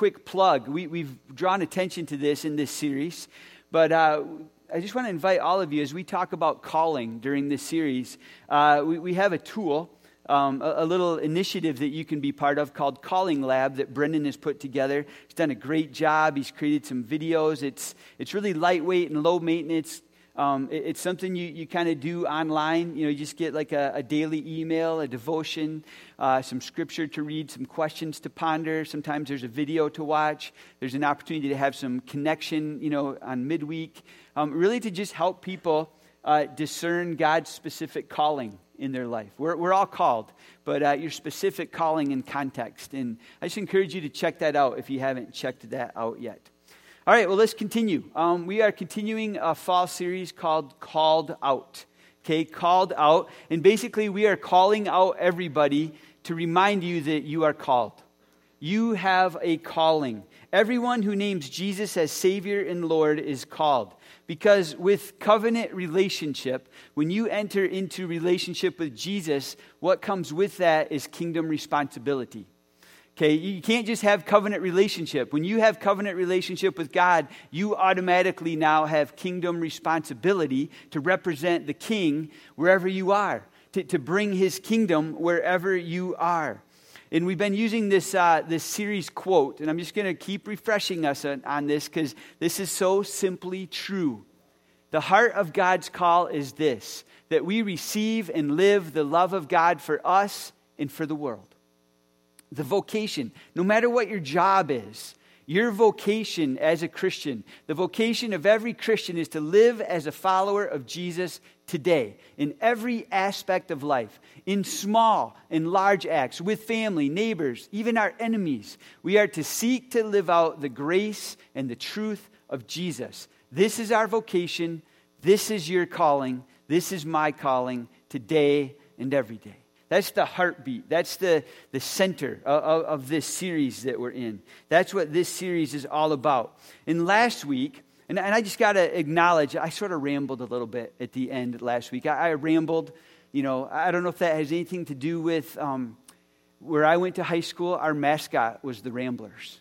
quick plug. We, have drawn attention to this in this series, but uh, I just want to invite all of you as we talk about calling during this series. Uh, we, we, have a tool, um, a, a, little initiative that you can be part of called Calling Lab that Brendan has put together. He's done a great job. He's created some videos. It's, it's really lightweight and low maintenance um, it, it's something you, you kind of do online. You know, you just get like a, a daily email, a devotion, uh, some scripture to read, some questions to ponder. Sometimes there's a video to watch. There's an opportunity to have some connection, you know, on midweek. Um, really to just help people uh, discern God's specific calling in their life. We're, we're all called, but uh, your specific calling and context. And I just encourage you to check that out if you haven't checked that out yet. All right, well, let's continue. Um, we are continuing a fall series called Called Out. Okay, Called Out. And basically, we are calling out everybody to remind you that you are called. You have a calling. Everyone who names Jesus as Savior and Lord is called. Because with covenant relationship, when you enter into relationship with Jesus, what comes with that is kingdom responsibility. Okay, you can't just have covenant relationship. When you have covenant relationship with God, you automatically now have kingdom responsibility to represent the king wherever you are, to, to bring his kingdom wherever you are. And we've been using this, uh, this series quote, and I'm just going to keep refreshing us on, on this because this is so simply true. The heart of God's call is this that we receive and live the love of God for us and for the world the vocation, no matter what your job is, your vocation as a Christian, the vocation of every Christian is to live as a follower of Jesus today in every aspect of life, in small and large acts, with family, neighbors, even our enemies. We are to seek to live out the grace and the truth of Jesus. This is our vocation. This is your calling. This is my calling today and every day. That's the heartbeat. That's the, the center of, of, this series that we're in. That's what this series is all about. And last week, and, and I just got to acknowledge, I sort of rambled a little bit at the end last week. I, I rambled, you know, I don't know if that has anything to do with um, where I went to high school. Our mascot was the Ramblers.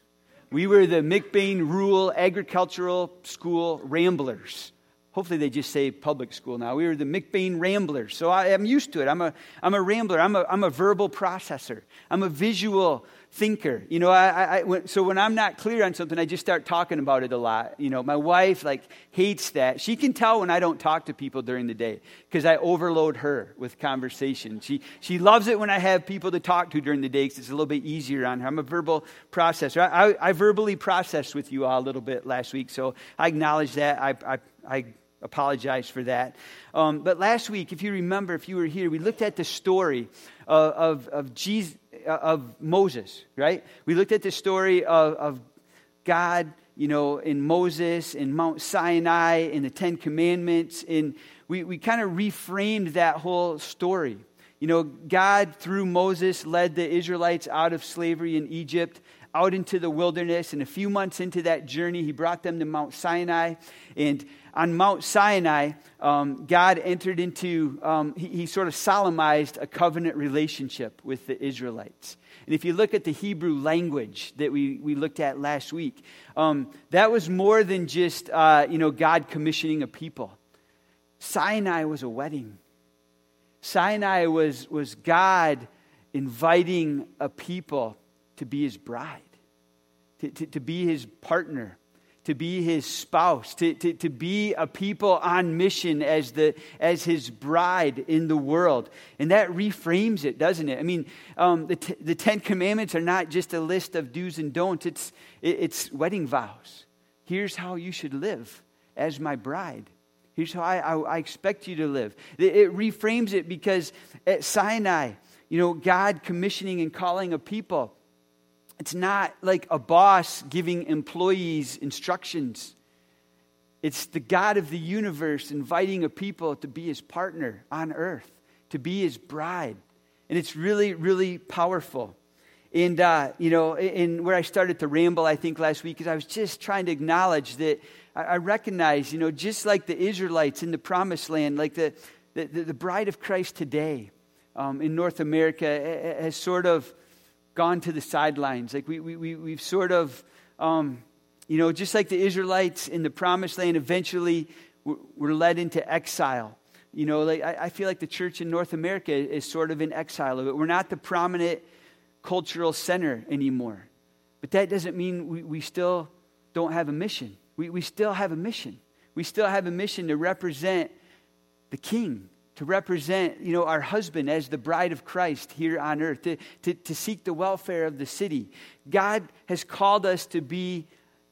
We were the McBain Rural Agricultural School Ramblers. Hopefully, they just say public school now. We were the McBain Ramblers. So I, am used to it. I'm a, I'm a rambler. I'm a, I'm a verbal processor. I'm a visual thinker. You know, I, I, so when I'm not clear on something, I just start talking about it a lot. You know, my wife, like, hates that. She can tell when I don't talk to people during the day because I overload her with conversation. She, she loves it when I have people to talk to during the day because it's a little bit easier on her. I'm a verbal processor. I, I, I verbally processed with you all a little bit last week, so I acknowledge that. I, I, I apologize for that. Um, but last week, if you remember, if you were here, we looked at the story of, of, of, Jesus, of Moses, right? We looked at the story of, of God, you know, in Moses, in Mount Sinai, in the Ten Commandments, and we, we kind of reframed that whole story. You know, God, through Moses, led the Israelites out of slavery in Egypt out into the wilderness. And a few months into that journey, he brought them to Mount Sinai. And on Mount Sinai, um, God entered into, um, he, he, sort of solemnized a covenant relationship with the Israelites. And if you look at the Hebrew language that we, we looked at last week, um, that was more than just, uh, you know, God commissioning a people. Sinai was a wedding. Sinai was, was God inviting a people to be his bride, to, to, to be his partner to be his spouse, to, to, to be a people on mission as, the, as his bride in the world. And that reframes it, doesn't it? I mean, um, the, t- the Ten Commandments are not just a list of do's and don'ts, it's, it's wedding vows. Here's how you should live as my bride. Here's how I, I, I expect you to live. It, it reframes it because at Sinai, you know, God commissioning and calling a people it's not like a boss giving employees instructions. It's the God of the universe inviting a people to be his partner on earth, to be his bride. And it's really, really powerful. And, uh, you know, in where I started to ramble, I think last week, is I was just trying to acknowledge that I, I recognize, you know, just like the Israelites in the promised land, like the, the, the bride of Christ today um, in North America has sort of gone to the sidelines. Like we, we, we, we've sort of, um, you know, just like the Israelites in the promised land eventually were led into exile. You know, like I, I feel like the church in North America is sort of in exile. Of it. We're not the prominent cultural center anymore. But that doesn't mean we, we still don't have a mission. We, we still have a mission. We still have a mission to represent the king, to represent, you know, our husband as the bride of Christ here on earth, to, to, to seek the welfare of the city. God has called us to be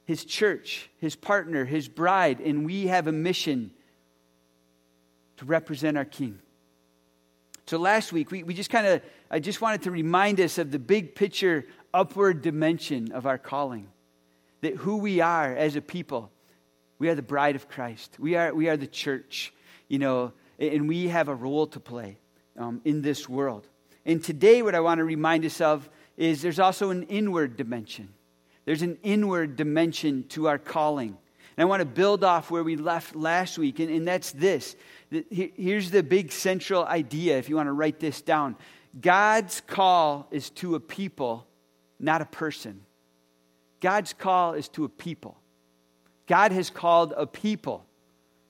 his church, his partner, his bride, and we have a mission to represent our king. So last week, we, we just kind of, I just wanted to remind us of the big picture, upward dimension of our calling. That who we are as a people, we are the bride of Christ. We are, we are the church, you know, and we have a role to play um, in this world. And today, what I want to remind us of is there's also an inward dimension. There's an inward dimension to our calling. And I want to build off where we left last week, and, and that's this. Here's the big central idea, if you want to write this down God's call is to a people, not a person. God's call is to a people. God has called a people,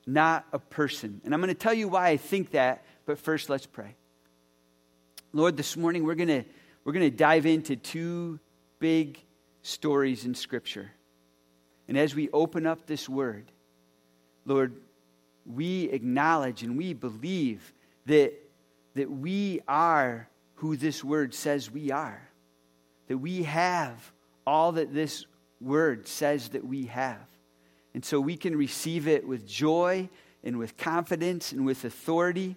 not a person. And I'm going to tell you why I think that, but first let's pray. Lord, this morning we're going to, we're going to dive into two big stories in Scripture. And as we open up this word, Lord, we acknowledge and we believe that, that we are who this word says we are. That we have all that this word says that we have. And so we can receive it with joy and with confidence and with authority.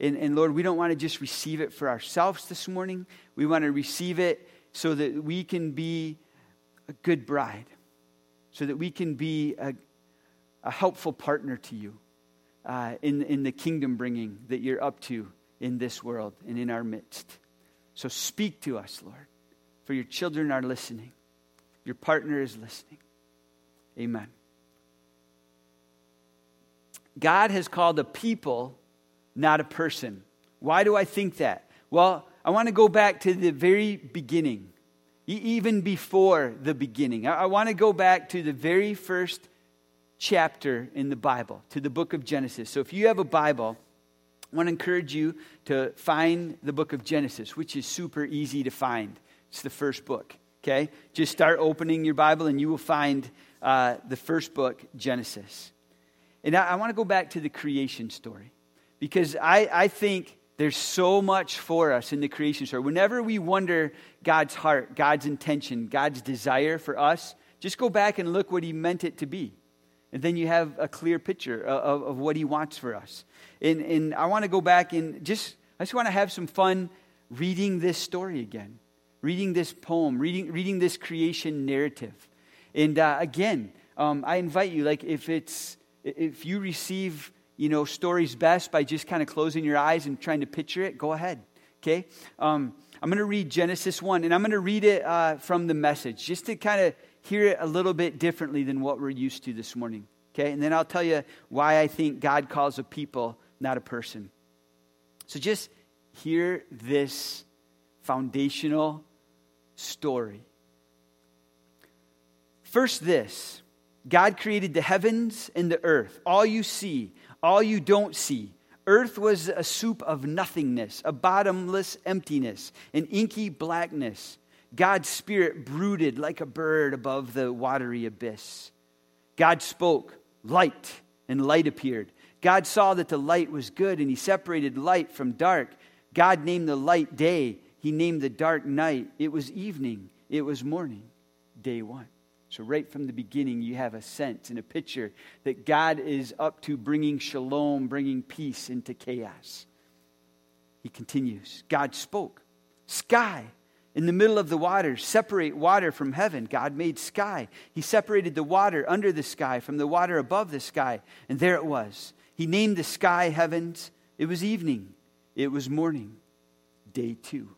And, and Lord, we don't want to just receive it for ourselves this morning. We want to receive it so that we can be a good bride, so that we can be a, a helpful partner to you uh, in, in the kingdom bringing that you're up to in this world and in our midst. So speak to us, Lord, for your children are listening, your partner is listening. Amen. God has called a people, not a person. Why do I think that? Well, I want to go back to the very beginning, even before the beginning. I want to go back to the very first chapter in the Bible, to the book of Genesis. So if you have a Bible, I want to encourage you to find the book of Genesis, which is super easy to find. It's the first book, okay? Just start opening your Bible and you will find uh, the first book, Genesis. And I, I want to go back to the creation story because I, I think there's so much for us in the creation story. Whenever we wonder God's heart, God's intention, God's desire for us, just go back and look what He meant it to be. And then you have a clear picture of, of what he wants for us. And, and I want to go back and just, I just want to have some fun reading this story again, reading this poem, reading, reading this creation narrative. And uh, again, um, I invite you, like, if it's, if you receive, you know, stories best by just kind of closing your eyes and trying to picture it, go ahead, okay? Um, I'm going to read Genesis 1, and I'm going to read it uh, from the message, just to kind of hear it a little bit differently than what we're used to this morning. Okay? And then I'll tell you why I think God calls a people, not a person. So just hear this foundational story. First, this God created the heavens and the earth, all you see, all you don't see. Earth was a soup of nothingness, a bottomless emptiness, an inky blackness. God's Spirit brooded like a bird above the watery abyss. God spoke, light, and light appeared. God saw that the light was good, and He separated light from dark. God named the light day, He named the dark night. It was evening, it was morning, day one. So, right from the beginning, you have a sense and a picture that God is up to bringing shalom, bringing peace into chaos. He continues God spoke, sky in the middle of the waters, separate water from heaven. God made sky. He separated the water under the sky from the water above the sky, and there it was. He named the sky heavens. It was evening, it was morning, day two.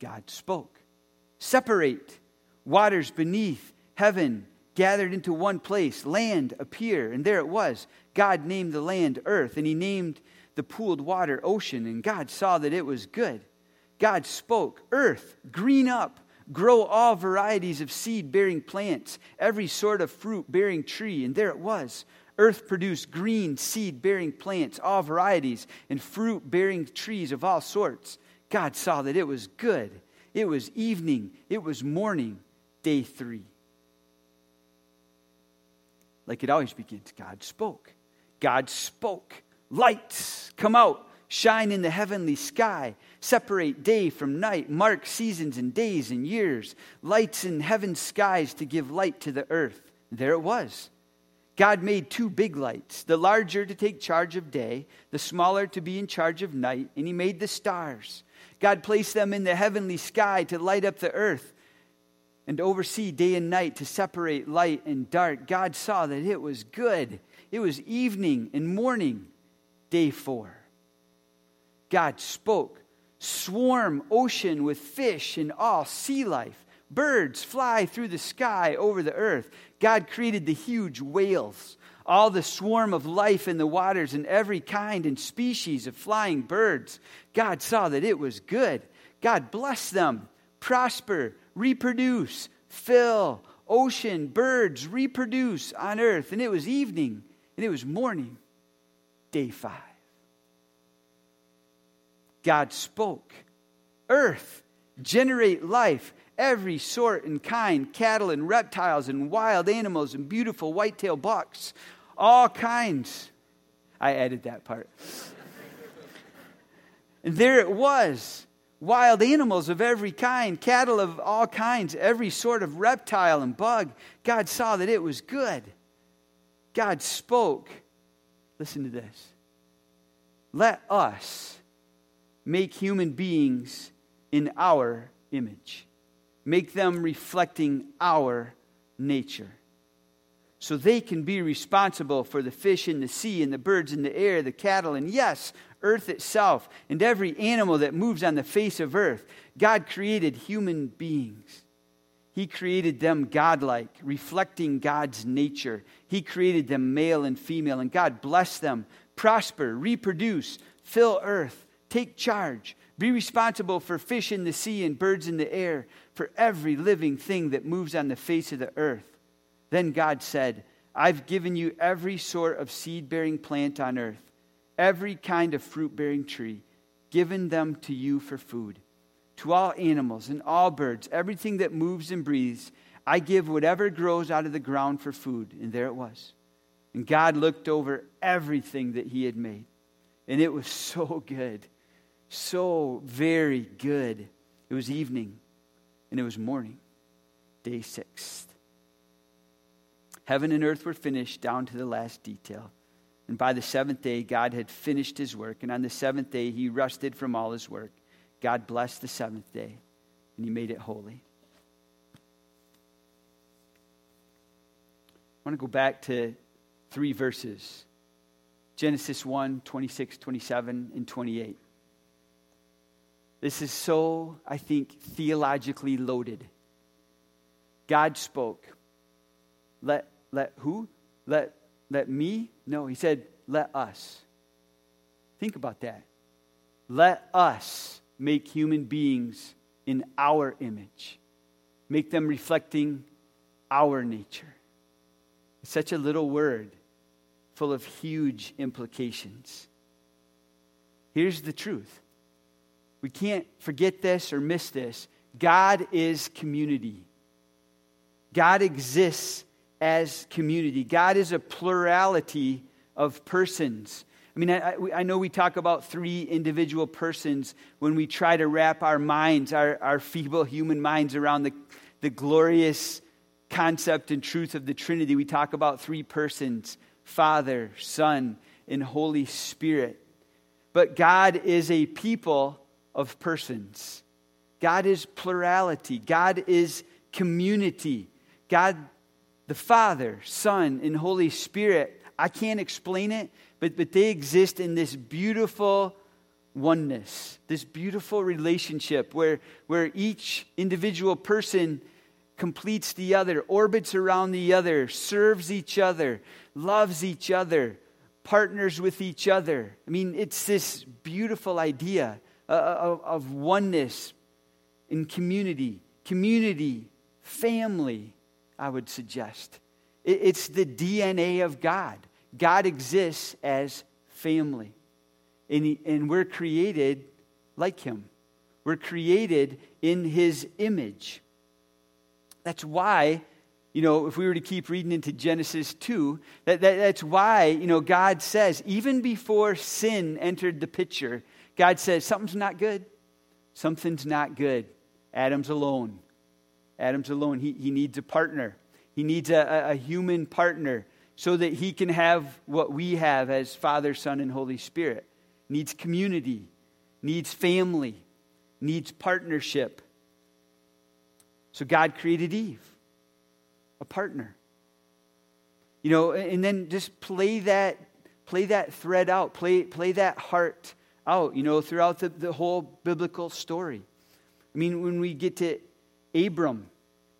God spoke. Separate waters beneath heaven gathered into one place, land appear, and there it was. God named the land earth, and he named the pooled water ocean, and God saw that it was good. God spoke, Earth, green up, grow all varieties of seed bearing plants, every sort of fruit bearing tree. And there it was. Earth produced green seed bearing plants, all varieties, and fruit bearing trees of all sorts. God saw that it was good. It was evening, it was morning, day three. Like it always begins, God spoke. God spoke. Lights come out shine in the heavenly sky, separate day from night, mark seasons and days and years, lights in heaven's skies to give light to the earth. There it was. God made two big lights, the larger to take charge of day, the smaller to be in charge of night, and He made the stars. God placed them in the heavenly sky to light up the earth and oversee day and night to separate light and dark. God saw that it was good. It was evening and morning, day four. God spoke. Swarm ocean with fish and all sea life. Birds fly through the sky over the earth. God created the huge whales, all the swarm of life in the waters, and every kind and species of flying birds. God saw that it was good. God blessed them. Prosper, reproduce, fill, ocean, birds, reproduce on earth. And it was evening, and it was morning, day five. God spoke. Earth, generate life, every sort and kind, cattle and reptiles and wild animals and beautiful white tailed bucks, all kinds. I added that part. and there it was wild animals of every kind, cattle of all kinds, every sort of reptile and bug. God saw that it was good. God spoke. Listen to this. Let us make human beings in our image, make them reflecting our nature. So they can be responsible for the fish in the sea and the birds in the air, the cattle, and yes, earth itself, and every animal that moves on the face of earth. God created human beings. He created them godlike, reflecting God's nature. He created them male and female, and God blessed them. Prosper, reproduce, fill earth, Take charge. Be responsible for fish in the sea and birds in the air, for every living thing that moves on the face of the earth. Then God said, I've given you every sort of seed bearing plant on earth, every kind of fruit bearing tree, given them to you for food. To all animals and all birds, everything that moves and breathes, I give whatever grows out of the ground for food. And there it was. And God looked over everything that He had made, and it was so good so very good. It was evening and it was morning, day six. Heaven and earth were finished down to the last detail. And by the seventh day, God had finished his work. And on the seventh day, he rested from all his work. God blessed the seventh day, and he made it holy. I want to go back to three verses Genesis 1 26, 27, and 28. This is so, I think, theologically loaded. God spoke. Let, let who? Let, let me? No, he said, let us. Think about that. Let us make human beings in our image, make them reflecting our nature. It's such a little word full of huge implications. Here's the truth we can't forget this or miss this. God is community. God exists as community. God is a plurality of persons. I mean, I, I, know we talk about three individual persons when we try to wrap our minds, our, our feeble human minds, around the, the glorious concept and truth of the Trinity. We talk about three persons Father, Son, and Holy Spirit. But God is a people of persons. God is plurality. God is community. God, the Father, Son, and Holy Spirit, I can't explain it, but, but they exist in this beautiful oneness, this beautiful relationship where, where each individual person completes the other, orbits around the other, serves each other, loves each other, partners with each other. I mean, it's this beautiful idea uh, of, of oneness in community, community, family, I would suggest. It's the DNA of God. God exists as family. And, he, and we're created like Him. We're created in His image. That's why, you know, if we were to keep reading into Genesis 2, that, that, that's why, you know, God says, even before sin entered the picture, God says, something's not good. Something's not good. Adam's alone. Adam's alone. He, he needs a partner. He needs a, a human partner so that he can have what we have as Father, Son, and Holy Spirit. Needs community, needs family, needs partnership. So God created Eve, a partner. You know, and then just play that, play that thread out, play, play that heart out, you know, throughout the, the whole biblical story. I mean, when we get to Abram,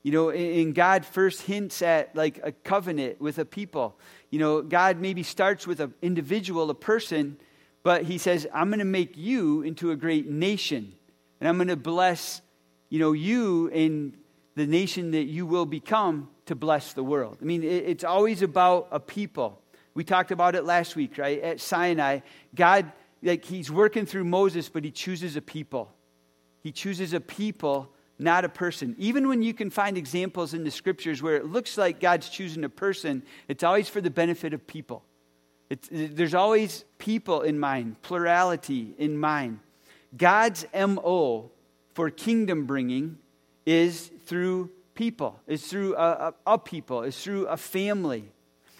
you know, and God first hints at like a covenant with a people. You know, God maybe starts with an individual, a person, but he says, I'm going to make you into a great nation. And I'm going to bless, you know, you and the nation that you will become to bless the world. I mean, it's always about a people. We talked about it last week, right? At Sinai, God, like, he's working through Moses, but he chooses a people. He chooses a people, not a person. Even when you can find examples in the scriptures where it looks like God's choosing a person, it's always for the benefit of people. It's, there's always people in mind, plurality in mind. God's MO for kingdom bringing is through people, it's through a, a, a people, it's through a family.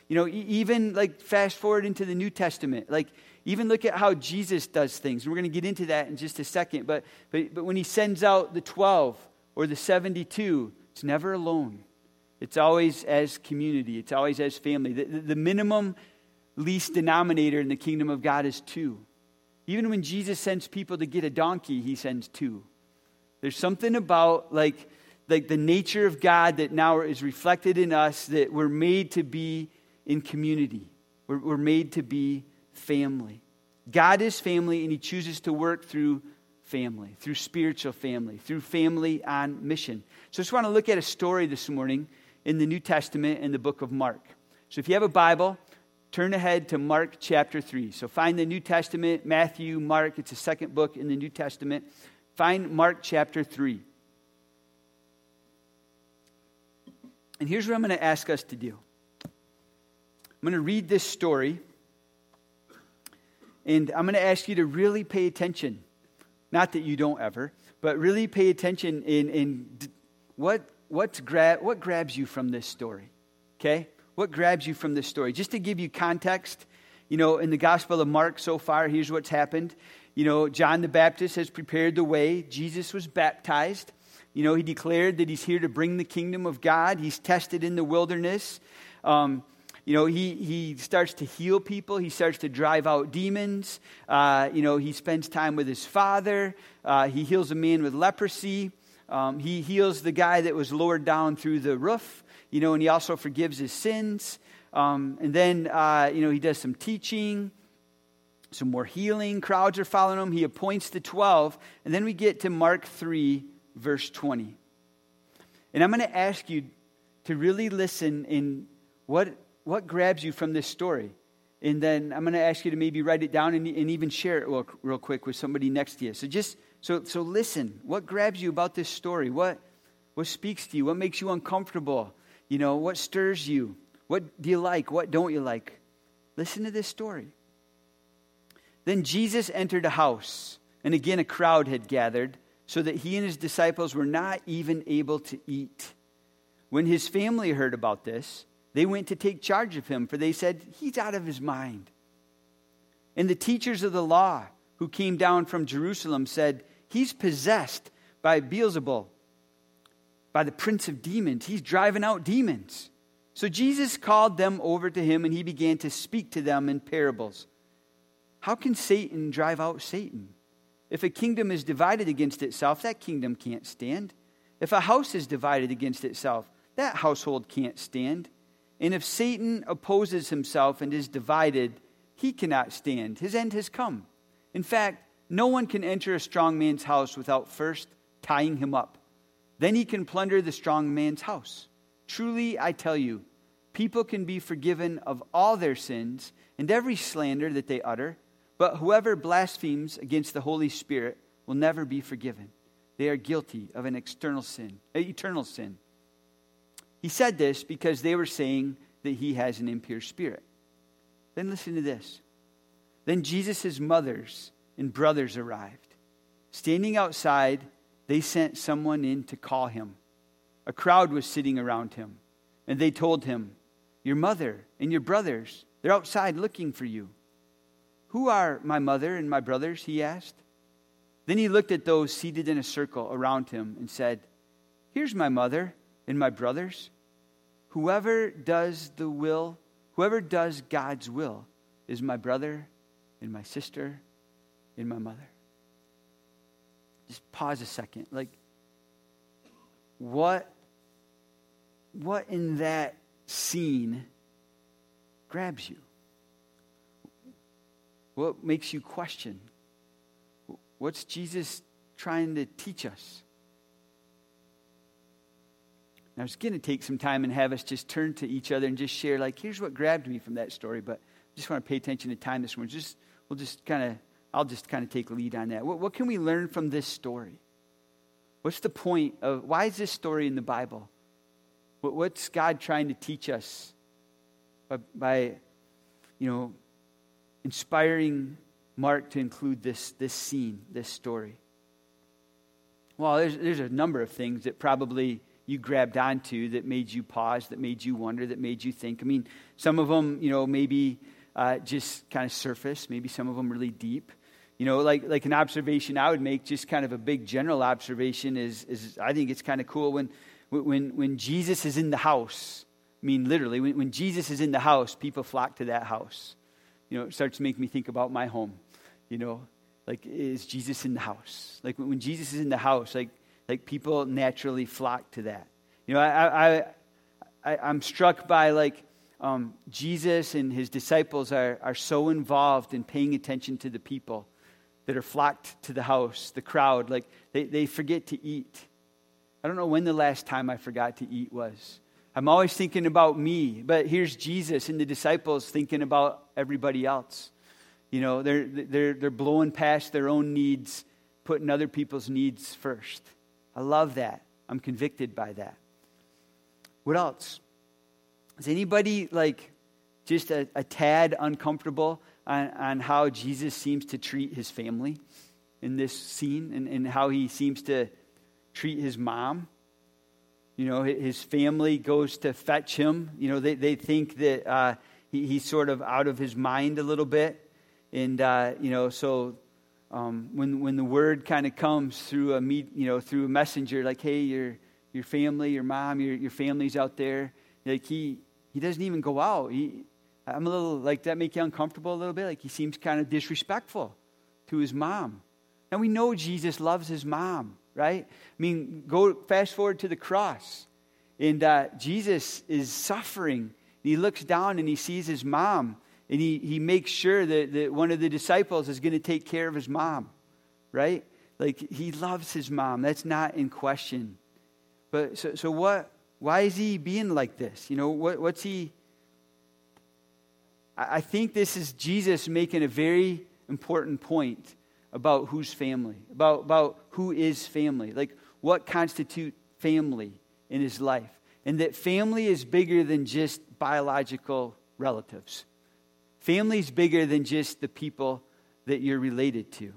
You know, even like fast forward into the New Testament, like even look at how Jesus does things. We're going to get into that in just a second. But, but, but when he sends out the 12 or the 72, it's never alone. It's always as community, it's always as family. The, the, minimum least denominator in the kingdom of God is two. Even when Jesus sends people to get a donkey, he sends two. There's something about like, like the nature of God that now is reflected in us that we're made to be in community. We're, we're made to be family. God is family, and He chooses to work through family, through spiritual family, through family on mission. So I just want to look at a story this morning in the New Testament in the book of Mark. So if you have a Bible, turn ahead to Mark chapter 3. So find the New Testament, Matthew, Mark. It's the second book in the New Testament. Find Mark chapter 3. And here's what I'm going to ask us to do I'm going to read this story, and I'm going to ask you to really pay attention. Not that you don't ever, but really pay attention in, in what, what's gra- what grabs you from this story. Okay? What grabs you from this story? Just to give you context, you know, in the Gospel of Mark so far, here's what's happened. You know, John the Baptist has prepared the way, Jesus was baptized. You know, he declared that he's here to bring the kingdom of God. He's tested in the wilderness. Um, you know, he, he starts to heal people. He starts to drive out demons. Uh, you know, he spends time with his father. Uh, he heals a man with leprosy. Um, he heals the guy that was lowered down through the roof. You know, and he also forgives his sins. Um, and then, uh, you know, he does some teaching, some more healing. Crowds are following him. He appoints the 12. And then we get to Mark 3, verse 20. And I'm going to ask you to really listen in what, what grabs you from this story. And then I'm going to ask you to maybe write it down and, and even share it real, real quick with somebody next to you. So just so, so listen. What grabs you about this story? What, what speaks to you? What makes you uncomfortable? You know, what stirs you? What do you like? What don't you like? Listen to this story. Then Jesus entered a house, and again a crowd had gathered so that he and his disciples were not even able to eat. When his family heard about this, they went to take charge of him, for they said, He's out of his mind. And the teachers of the law who came down from Jerusalem said, He's possessed by Beelzebul, by the prince of demons. He's driving out demons. So Jesus called them over to him, and he began to speak to them in parables. How can Satan drive out Satan? If a kingdom is divided against itself, that kingdom can't stand. If a house is divided against itself, that household can't stand. And if Satan opposes himself and is divided, he cannot stand. His end has come. In fact, No one can enter a strong man's house without first tying him up. Then he can plunder the strong man's house. Truly, I tell you, people can be forgiven of all their sins and every slander that they utter, but whoever blasphemes against the Holy Spirit will never be forgiven. They are guilty of an external sin, an eternal sin. He said this because they were saying that he has an impure spirit. Then listen to this. Then Jesus' mothers and brothers arrived. Standing outside, they sent someone in to call him. A crowd was sitting around him, and they told him, Your mother and your brothers, they're outside looking for you. Who are my mother and my brothers? he asked. Then he looked at those seated in a circle around him and said, Here's my mother and my brothers. Whoever does the will, whoever does God's will, is my brother and my sister and my mother just pause a second. Like, what, what in that scene grabs you? What makes you question? What's Jesus trying to teach us? I was going to take some time and have us just turn to each other and just share, like, here's what grabbed me from that story, but I just want to pay attention to time this morning. Just, we'll just kind of I'll just kind of take lead on that. What, what, can we learn from this story? What's the point of why is this story in the Bible? What, what's God trying to teach us by, by, you know, inspiring Mark to include this, this scene, this story? Well, there's, there's a number of things that probably you grabbed onto that made you pause, that made you wonder, that made you think. I mean, some of them, you know, maybe uh, just kind of surface, maybe some of them really deep. You know, like, like an observation I would make, just kind of a big general observation, is, is I think it's kind of cool when, when, when Jesus is in the house. I mean, literally, when, when Jesus is in the house, people flock to that house. You know, it starts to make me think about my home. You know, like, is Jesus in the house? Like, when, when Jesus is in the house, like, like people naturally flock to that. You know, I, I, I, I'm struck by, like, um, Jesus and his disciples are, are so involved in paying attention to the people that are flocked to the house, the crowd, like they, they forget to eat. I don't know when the last time I forgot to eat was. I'm always thinking about me, but here's Jesus and the disciples thinking about everybody else. You know, they're, they're, they're blowing past their own needs, putting other people's needs first. I love that. I'm convicted by that. What else? Is anybody like just a, a tad uncomfortable on, on how Jesus seems to treat his family in this scene and, and how he seems to treat his mom. You know, his family goes to fetch him. You know, they, they think that uh, he, he's sort of out of his mind a little bit. And, uh, you know, so um, when, when the word kind of comes through a, meet, you know, through a messenger, like, hey, your, your family, your mom, your, your family's out there, like he, he doesn't even go out. He, I'm a little, like, that make you uncomfortable a little bit? Like, he seems kind of disrespectful to his mom. And we know Jesus loves his mom, right? I mean, go fast forward to the cross. And uh, Jesus is suffering. He looks down and he sees his mom. And he, he makes sure that, that one of the disciples is going to take care of his mom, right? Like, he loves his mom. That's not in question. But so, so what? Why is he being like this? You know, what, what's he I think this is Jesus making a very important point about who's family, about, about who is family, like what constitute family in his life. And that family is bigger than just biological relatives. Family is bigger than just the people that you're related to.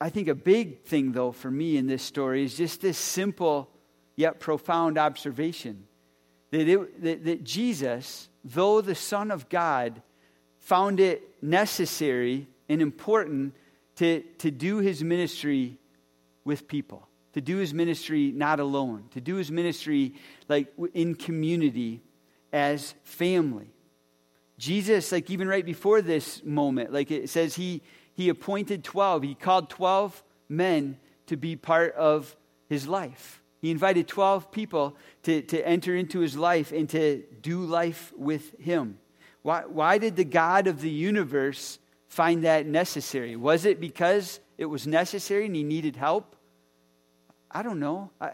I think a big thing, though, for me in this story is just this simple yet profound observation that, it, that, that Jesus, though the Son of God, found it necessary and important to, to do his ministry with people, to do his ministry not alone, to do his ministry like in community as family. Jesus, like even right before this moment, like it says he, he appointed 12, he called 12 men to be part of his life. He invited 12 people to, to enter into his life and to do life with him. Why, why did the God of the universe find that necessary? Was it because it was necessary and he needed help? I don't know. I,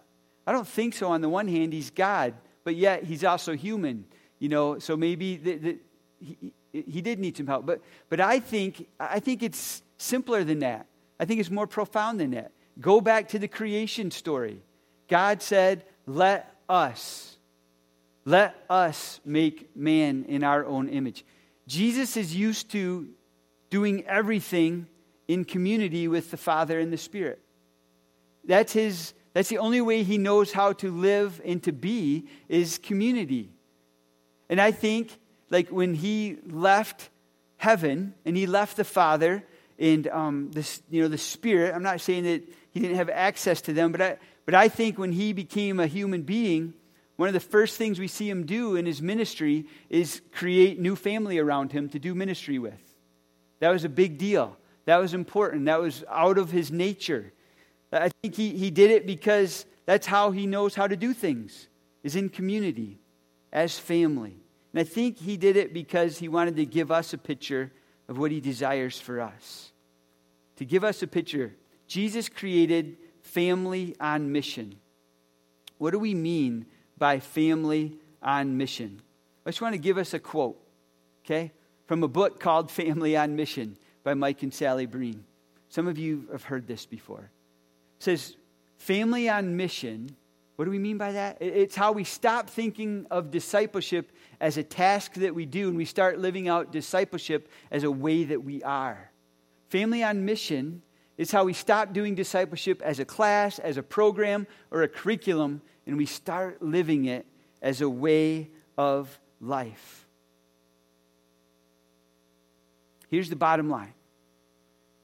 I don't think so. On the one hand, he's God, but yet he's also human. You know, so maybe the, the, he, he did need some help. But, but I, think, I think it's simpler than that. I think it's more profound than that. Go back to the creation story. God said, Let us let us make man in our own image. Jesus is used to doing everything in community with the Father and the Spirit. That's his that's the only way he knows how to live and to be is community. And I think like when he left heaven and he left the Father and um, this, you know, the Spirit, I'm not saying that he didn't have access to them, but I, but I think when he became a human being, one of the first things we see him do in his ministry is create new family around him to do ministry with. That was a big deal. That was important. That was out of his nature. I think he, he did it because that's how he knows how to do things, is in community, as family. And I think he did it because he wanted to give us a picture of what he desires for us. To give us a picture, Jesus created family on mission. What do we mean by family on mission. I just want to give us a quote, okay, from a book called Family on Mission by Mike and Sally Breen. Some of you have heard this before. Says, Family on mission, what do we mean by that? It's how we stop thinking of discipleship as a task that we do and we start living out discipleship as a way that we are. Family on mission is how we stop doing discipleship as a class, as a program, or a curriculum, and we start living it as a way of life. Here's the bottom line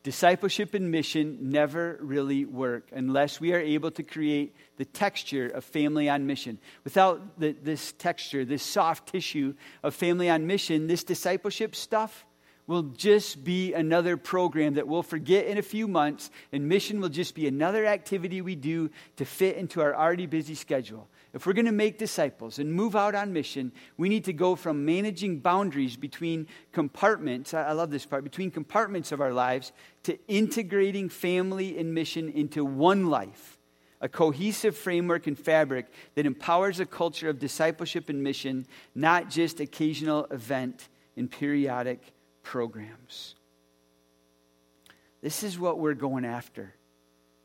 discipleship and mission never really work unless we are able to create the texture of family on mission. Without the, this texture, this soft tissue of family on mission, this discipleship stuff will just be another program that we'll forget in a few months, and mission will just be another activity we do to fit into our already busy schedule. If we're going to make disciples and move out on mission, we need to go from managing boundaries between compartments, I love this part, between compartments of our lives, to integrating family and mission into one life a cohesive framework and fabric that empowers a culture of discipleship and mission, not just occasional event and periodic programs. This is what we're going after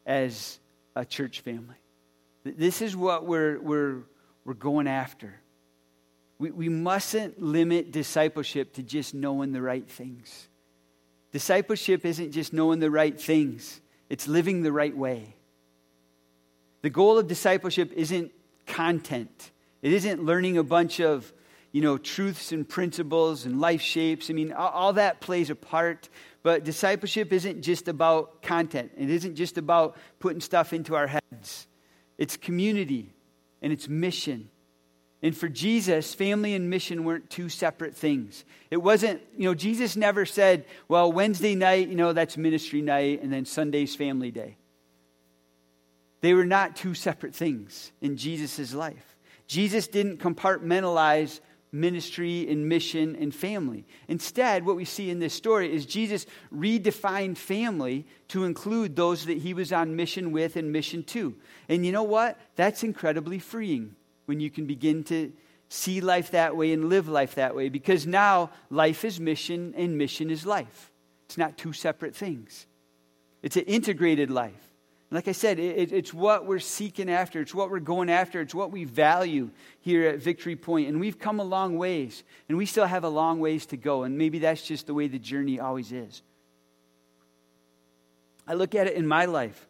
as a church family. This is what we're, we're, we're going after. We, we mustn't limit discipleship to just knowing the right things. Discipleship isn't just knowing the right things, it's living the right way. The goal of discipleship isn't content, it isn't learning a bunch of you know, truths and principles and life shapes. I mean, all, all that plays a part. But discipleship isn't just about content, it isn't just about putting stuff into our heads. It's community and it's mission. And for Jesus, family and mission weren't two separate things. It wasn't, you know, Jesus never said, well, Wednesday night, you know, that's ministry night, and then Sunday's family day. They were not two separate things in Jesus' life. Jesus didn't compartmentalize ministry and mission and family. Instead, what we see in this story is Jesus redefined family to include those that he was on mission with and mission to. And you know what? That's incredibly freeing when you can begin to see life that way and live life that way because now life is mission and mission is life. It's not two separate things, it's an integrated life. Like I said, it, it's what we're seeking after. It's what we're going after. It's what we value here at Victory Point. And we've come a long ways, and we still have a long ways to go. And maybe that's just the way the journey always is. I look at it in my life.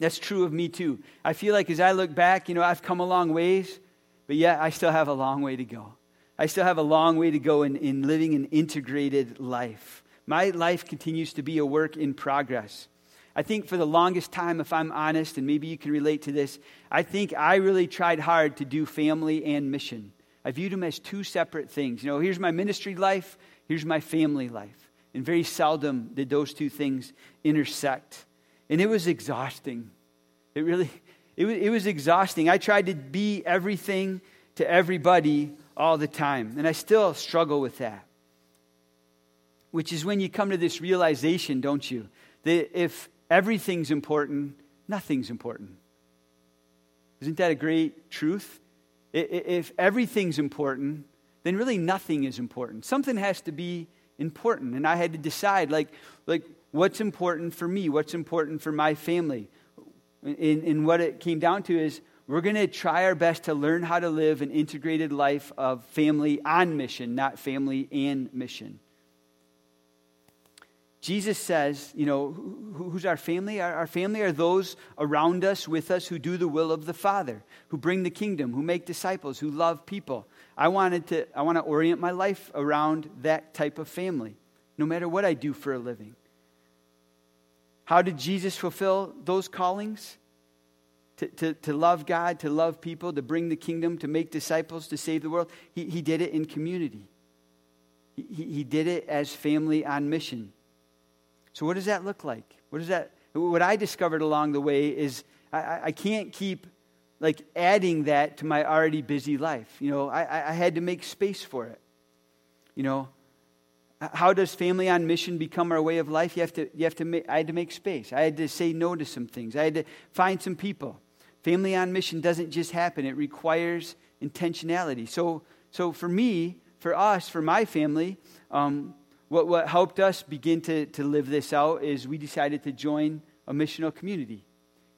That's true of me too. I feel like as I look back, you know, I've come a long ways, but yet I still have a long way to go. I still have a long way to go in, in living an integrated life. My life continues to be a work in progress. I think for the longest time, if I'm honest, and maybe you can relate to this, I think I really tried hard to do family and mission. I viewed them as two separate things. You know, here's my ministry life, here's my family life. And very seldom did those two things intersect. And it was exhausting. It really, it was, it was exhausting. I tried to be everything to everybody all the time. And I still struggle with that. which is when you come to this realization, don't you? That if everything's important, nothing's important. Isn't that a great truth? If everything's important, then really nothing is important. Something has to be important. And I had to decide, like, like what's important for me? What's important for my family? And, and what it came down to is we're going to try our best to learn how to live an integrated life of family on mission, not family and mission. Jesus says, you know, who's our family? Our, our, family are those around us, with us, who do the will of the Father, who bring the kingdom, who make disciples, who love people. I wanted to, I want to orient my life around that type of family, no matter what I do for a living. How did Jesus fulfill those callings? To, to, to love God, to love people, to bring the kingdom, to make disciples, to save the world. He, he did it in community. He, he did it as family on mission. So, what does that look like? What does that? What I discovered along the way is I, I can't keep like adding that to my already busy life. You know, I, I had to make space for it. You know, how does family on mission become our way of life? You have to, you have to make, I had to make space. I had to say no to some things. I had to find some people. Family on mission doesn't just happen, it requires intentionality. So, so for me, for us, for my family, um, what, what helped us begin to, to live this out is we decided to join a missional community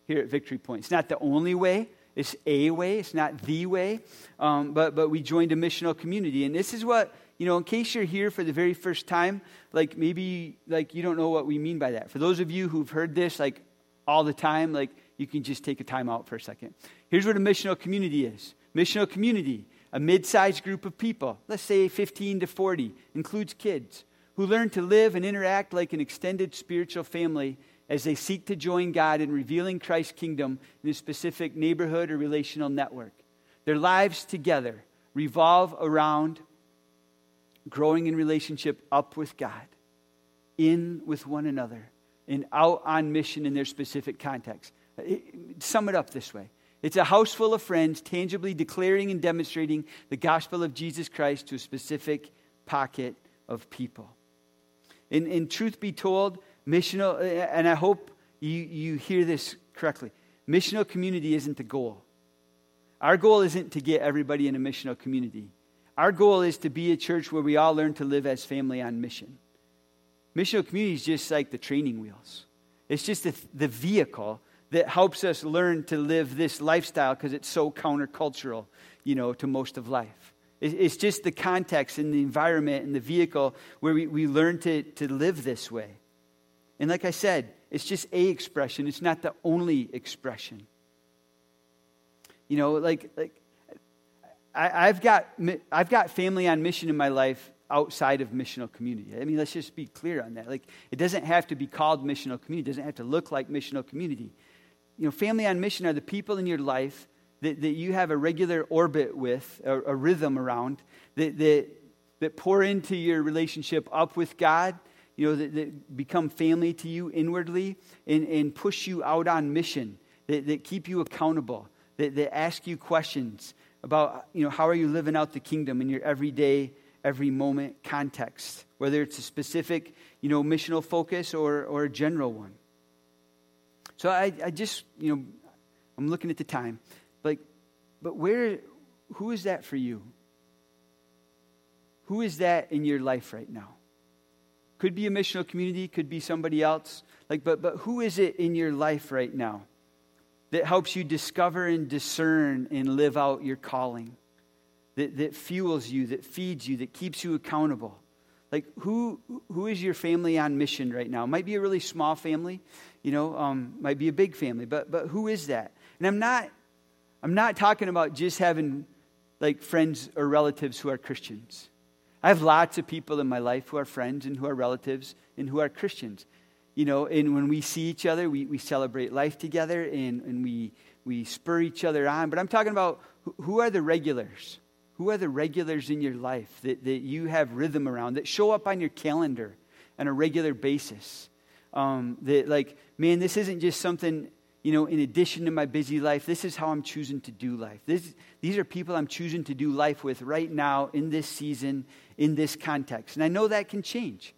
here at Victory Point. It's not the only way, it's a way, it's not the way, um, but, but we joined a missional community. And this is what, you know, in case you're here for the very first time, like maybe like you don't know what we mean by that. For those of you who've heard this like all the time, like you can just take a time out for a second. Here's what a missional community is. Missional community, a mid-sized group of people, let's say 15 to 40, includes kids who learn to live and interact like an extended spiritual family as they seek to join God in revealing Christ's kingdom in a specific neighborhood or relational network. Their lives together revolve around growing in relationship up with God, in with one another, and out on mission in their specific context. Sum it up this way it's a house full of friends tangibly declaring and demonstrating the gospel of Jesus Christ to a specific pocket of people. In, in truth be told, missional, eh, and I hope you, you hear this correctly missional community isn't the goal. Our goal isn't to get everybody in a missional community. Our goal is to be a church where we all learn to live as family on mission. Missional community is just like the training wheels, it's just the, the vehicle that helps us learn to live this lifestyle because it's so countercultural, you know, to most of life. It's just the context and the environment and the vehicle where we, we learn to, to live this way. And like I said, it's just a expression, it's not the only expression. You know, like, like I, have got, I've got family on mission in my life outside of missional community. I mean, let's just be clear on that. Like, it doesn't have to be called missional community, it doesn't have to look like missional community. You know, family on mission are the people in your life that, that you have a regular orbit with, a, a rhythm around, that, that, that pour into your relationship up with God, you know, that, that become family to you inwardly and, and push you out on mission, that, that keep you accountable, that, that ask you questions about, you know, how are you living out the kingdom in your everyday, every moment context, whether it's a specific, you know, missional focus or, or a general one. So I, I just, you know, I'm looking at the time. But where, who is that for you? Who is that in your life right now? Could be a missional community, could be somebody else. Like, but, but who is it in your life right now that helps you discover and discern and live out your calling? That, that fuels you, that feeds you, that keeps you accountable? Like, who, who is your family on mission right now? Might be a really small family, you know, um, might be a big family, but, but who is that? And I'm not I'm not talking about just having like friends or relatives who are Christians. I have lots of people in my life who are friends and who are relatives and who are Christians. You know, and when we see each other, we, we celebrate life together and, and we, we spur each other on. But I'm talking about who are the regulars? Who are the regulars in your life that, that you have rhythm around, that show up on your calendar on a regular basis? Um, that, like, man, this isn't just something you know, in addition to my busy life, this is how I'm choosing to do life. This, these are people I'm choosing to do life with right now, in this season, in this context. And I know that can change.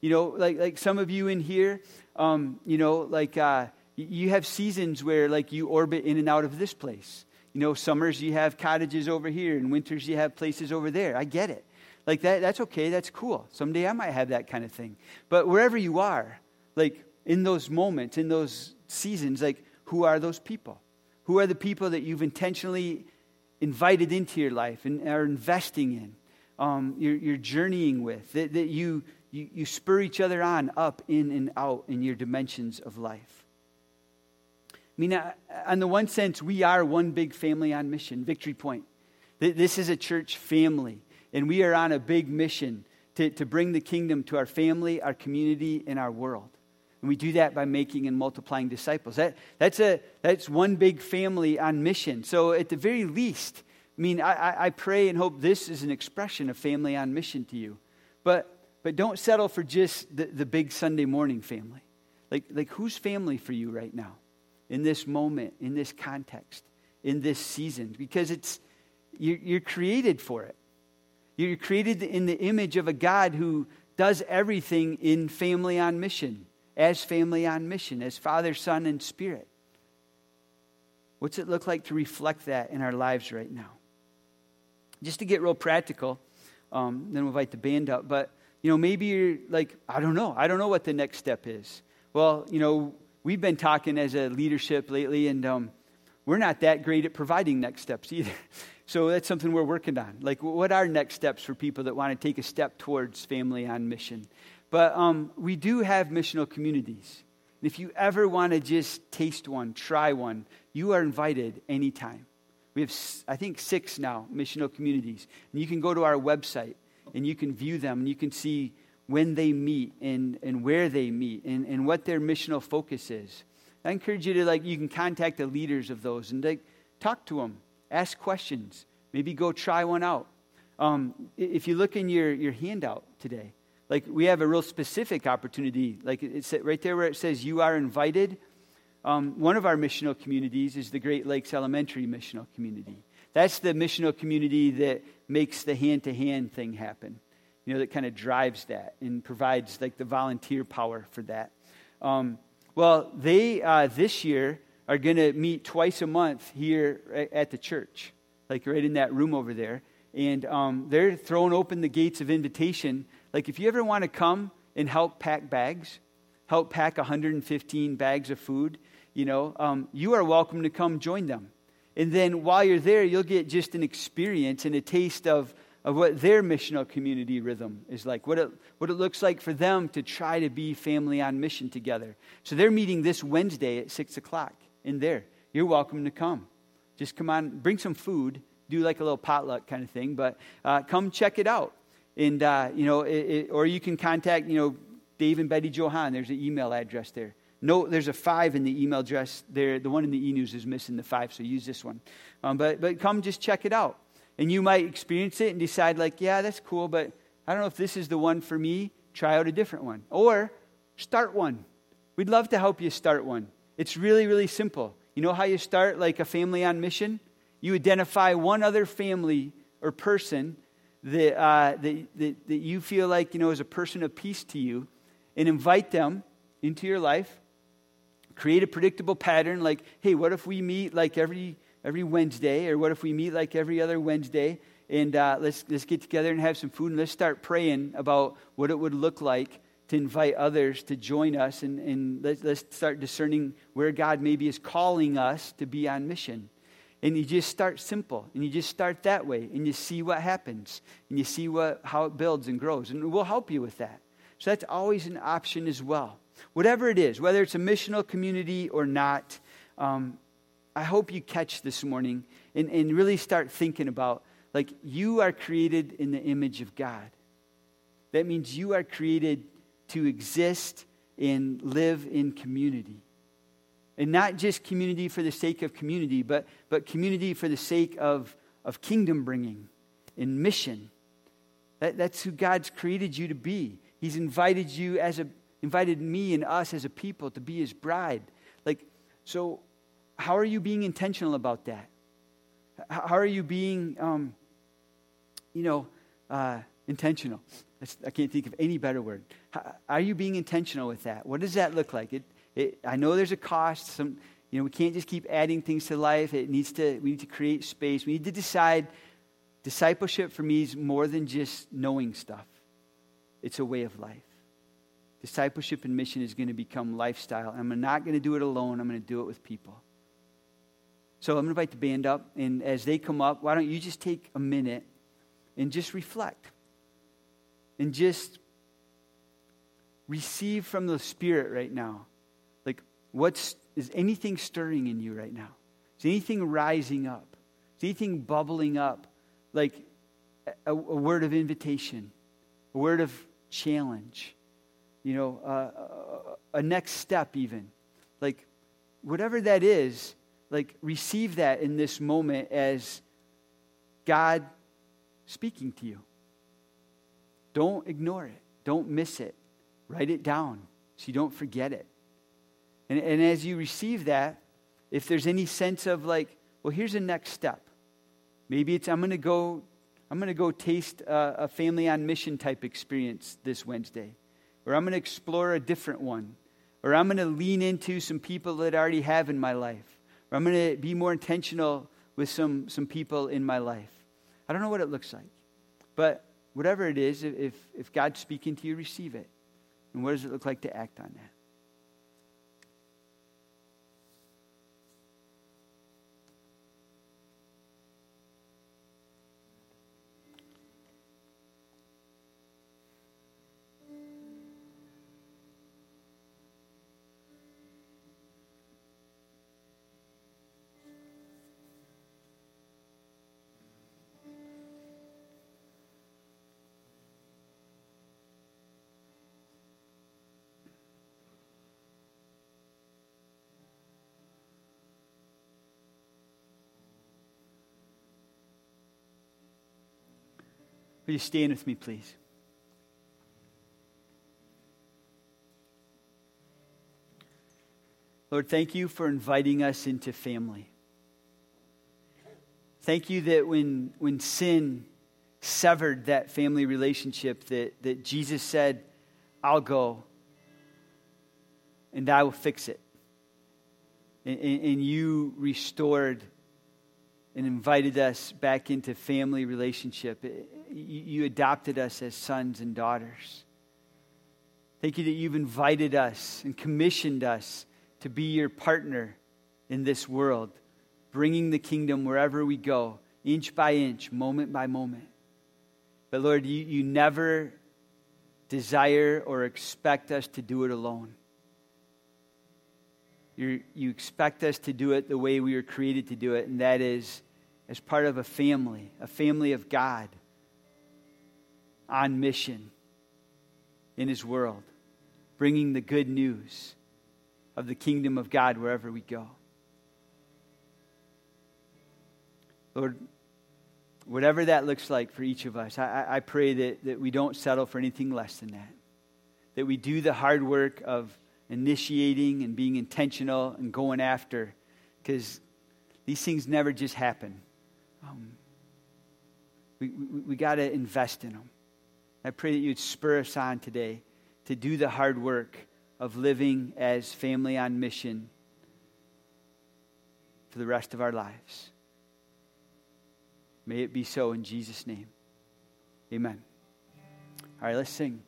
You know, like, like some of you in here, um, you know, like uh, you have seasons where like you orbit in and out of this place. You know, summers you have cottages over here, and winters you have places over there. I get it. Like that, that's okay, that's cool. Someday I might have that kind of thing. But wherever you are, like in those moments, in those seasons, like who are those people? Who are the people that you've intentionally invited into your life and are investing in, um, you're, you're, journeying with, that, that you, you, you spur each other on up, in, and out in your dimensions of life? I mean, uh, on the one sense, we are one big family on mission, Victory Point. This is a church family, and we are on a big mission to, to bring the kingdom to our family, our community, and our world. And we do that by making and multiplying disciples. That, that's, a, that's one big family on mission. So, at the very least, I mean, I, I pray and hope this is an expression of family on mission to you. But, but don't settle for just the, the big Sunday morning family. Like, like, who's family for you right now? In this moment, in this context, in this season? Because it's, you're, you're created for it. You're created in the image of a God who does everything in family on mission as family on mission, as Father, Son, and Spirit. What's it look like to reflect that in our lives right now? Just to get real practical, um, then we'll invite the band up. But, you know, maybe you're like, I don't know. I don't know what the next step is. Well, you know, we've been talking as a leadership lately, and um, we're not that great at providing next steps either. So that's something we're working on. Like, what are next steps for people that want to take a step towards family on mission? But um, we do have missional communities. And If you ever want to just taste one, try one, you are invited anytime. We have, I think, six now missional communities. And you can go to our website and you can view them and you can see when they meet and, and where they meet and, and what their missional focus is. I encourage you to, like, you can contact the leaders of those and like, talk to them, ask questions, maybe go try one out. Um, if you look in your, your handout today, like we have a real specific opportunity. Like it's right there where it says you are invited. Um, one of our missional communities is the Great Lakes Elementary Missional Community. That's the missional community that makes the hand to hand thing happen. You know, that kind of drives that and provides like the volunteer power for that. Um, well, they uh, this year are going to meet twice a month here at the church, like right in that room over there. And um, they're throwing open the gates of invitation like, if you ever want to come and help pack bags, help pack 115 bags of food, you know, um, you are welcome to come join them. And then while you're there, you'll get just an experience and a taste of, of what their missional community rhythm is like, what it, what it looks like for them to try to be family on mission together. So they're meeting this Wednesday at 6 o'clock in there. You're welcome to come. Just come on, bring some food, do like a little potluck kind of thing, but uh, come check it out. And, uh, you know, it, it, or you can contact, you know, Dave and Betty Johan. There's an email address there. No, there's a five in the email address there. The one in the e news is missing the five, so use this one. Um, but, but come just check it out. And you might experience it and decide, like, yeah, that's cool, but I don't know if this is the one for me. Try out a different one. Or start one. We'd love to help you start one. It's really, really simple. You know how you start like a family on mission? You identify one other family or person that, uh, that, that, that you feel like, you know, is a person of peace to you and invite them into your life. Create a predictable pattern like, hey, what if we meet like every, every Wednesday? Or what if we meet like every other Wednesday? And uh, let's, let's get together and have some food and let's start praying about what it would look like to invite others to join us and, and let's, let's start discerning where God maybe is calling us to be on mission. And you just start simple, and you just start that way, and you see what happens, and you see what, how it builds and grows. And we'll help you with that. So that's always an option as well. Whatever it is, whether it's a missional community or not, um, I hope you catch this morning and, and really start thinking about like you are created in the image of God. That means you are created to exist and live in community. And not just community for the sake of community, but, but community for the sake of, of kingdom bringing and mission. That, that's who God's created you to be. He's invited you as a invited me and us as a people to be his bride. Like, so how are you being intentional about that? How are you being, um, you know, uh, intentional? I can't think of any better word. are you being intentional with that? What does that look like? It, it, I know there's a cost. Some, you know, we can't just keep adding things to life. It needs to, we need to create space. We need to decide discipleship for me is more than just knowing stuff, it's a way of life. Discipleship and mission is going to become lifestyle. I'm not going to do it alone, I'm going to do it with people. So I'm going to invite the band up, and as they come up, why don't you just take a minute and just reflect and just receive from the Spirit right now. What's is anything stirring in you right now? Is anything rising up? Is anything bubbling up? Like a, a word of invitation, a word of challenge, you know, uh, a, a next step, even. Like, whatever that is, like, receive that in this moment as God speaking to you. Don't ignore it, don't miss it. Write it down so you don't forget it. And, and as you receive that, if there's any sense of like, well, here's the next step. Maybe it's I'm going to go I'm going to go taste a, a, family on mission type experience this Wednesday. Or I'm going to explore a different one. Or I'm going to lean into some people that I already have in my life. Or I'm going to be more intentional with some, some people in my life. I don't know what it looks like. But whatever it is, if, if God's speaking to you, receive it. And what does it look like to act on that? Will you stand with me, please? Lord, thank you for inviting us into family. Thank you that when, when sin severed that family relationship, that, that Jesus said, I'll go and I will fix it. And, and you restored and invited us back into family relationship. You adopted us as sons and daughters. Thank you that you've invited us and commissioned us to be your partner in this world, bringing the kingdom wherever we go, inch by inch, moment by moment. But Lord, you, you never desire or expect us to do it alone. You're, you expect us to do it the way we were created to do it, and that is as part of a family, a family of God on mission in His world, bringing the good news of the kingdom of God wherever we go. Lord, whatever that looks like for each of us, I, I pray that, that we don't settle for anything less than that. That we do the hard work of initiating and being intentional and going after, because these things never just happen. Um, we we, we got to invest in them. I pray that you'd spur us on today to do the hard work of living as family on mission for the rest of our lives. May it be so in Jesus' name. Amen. All right, let's sing.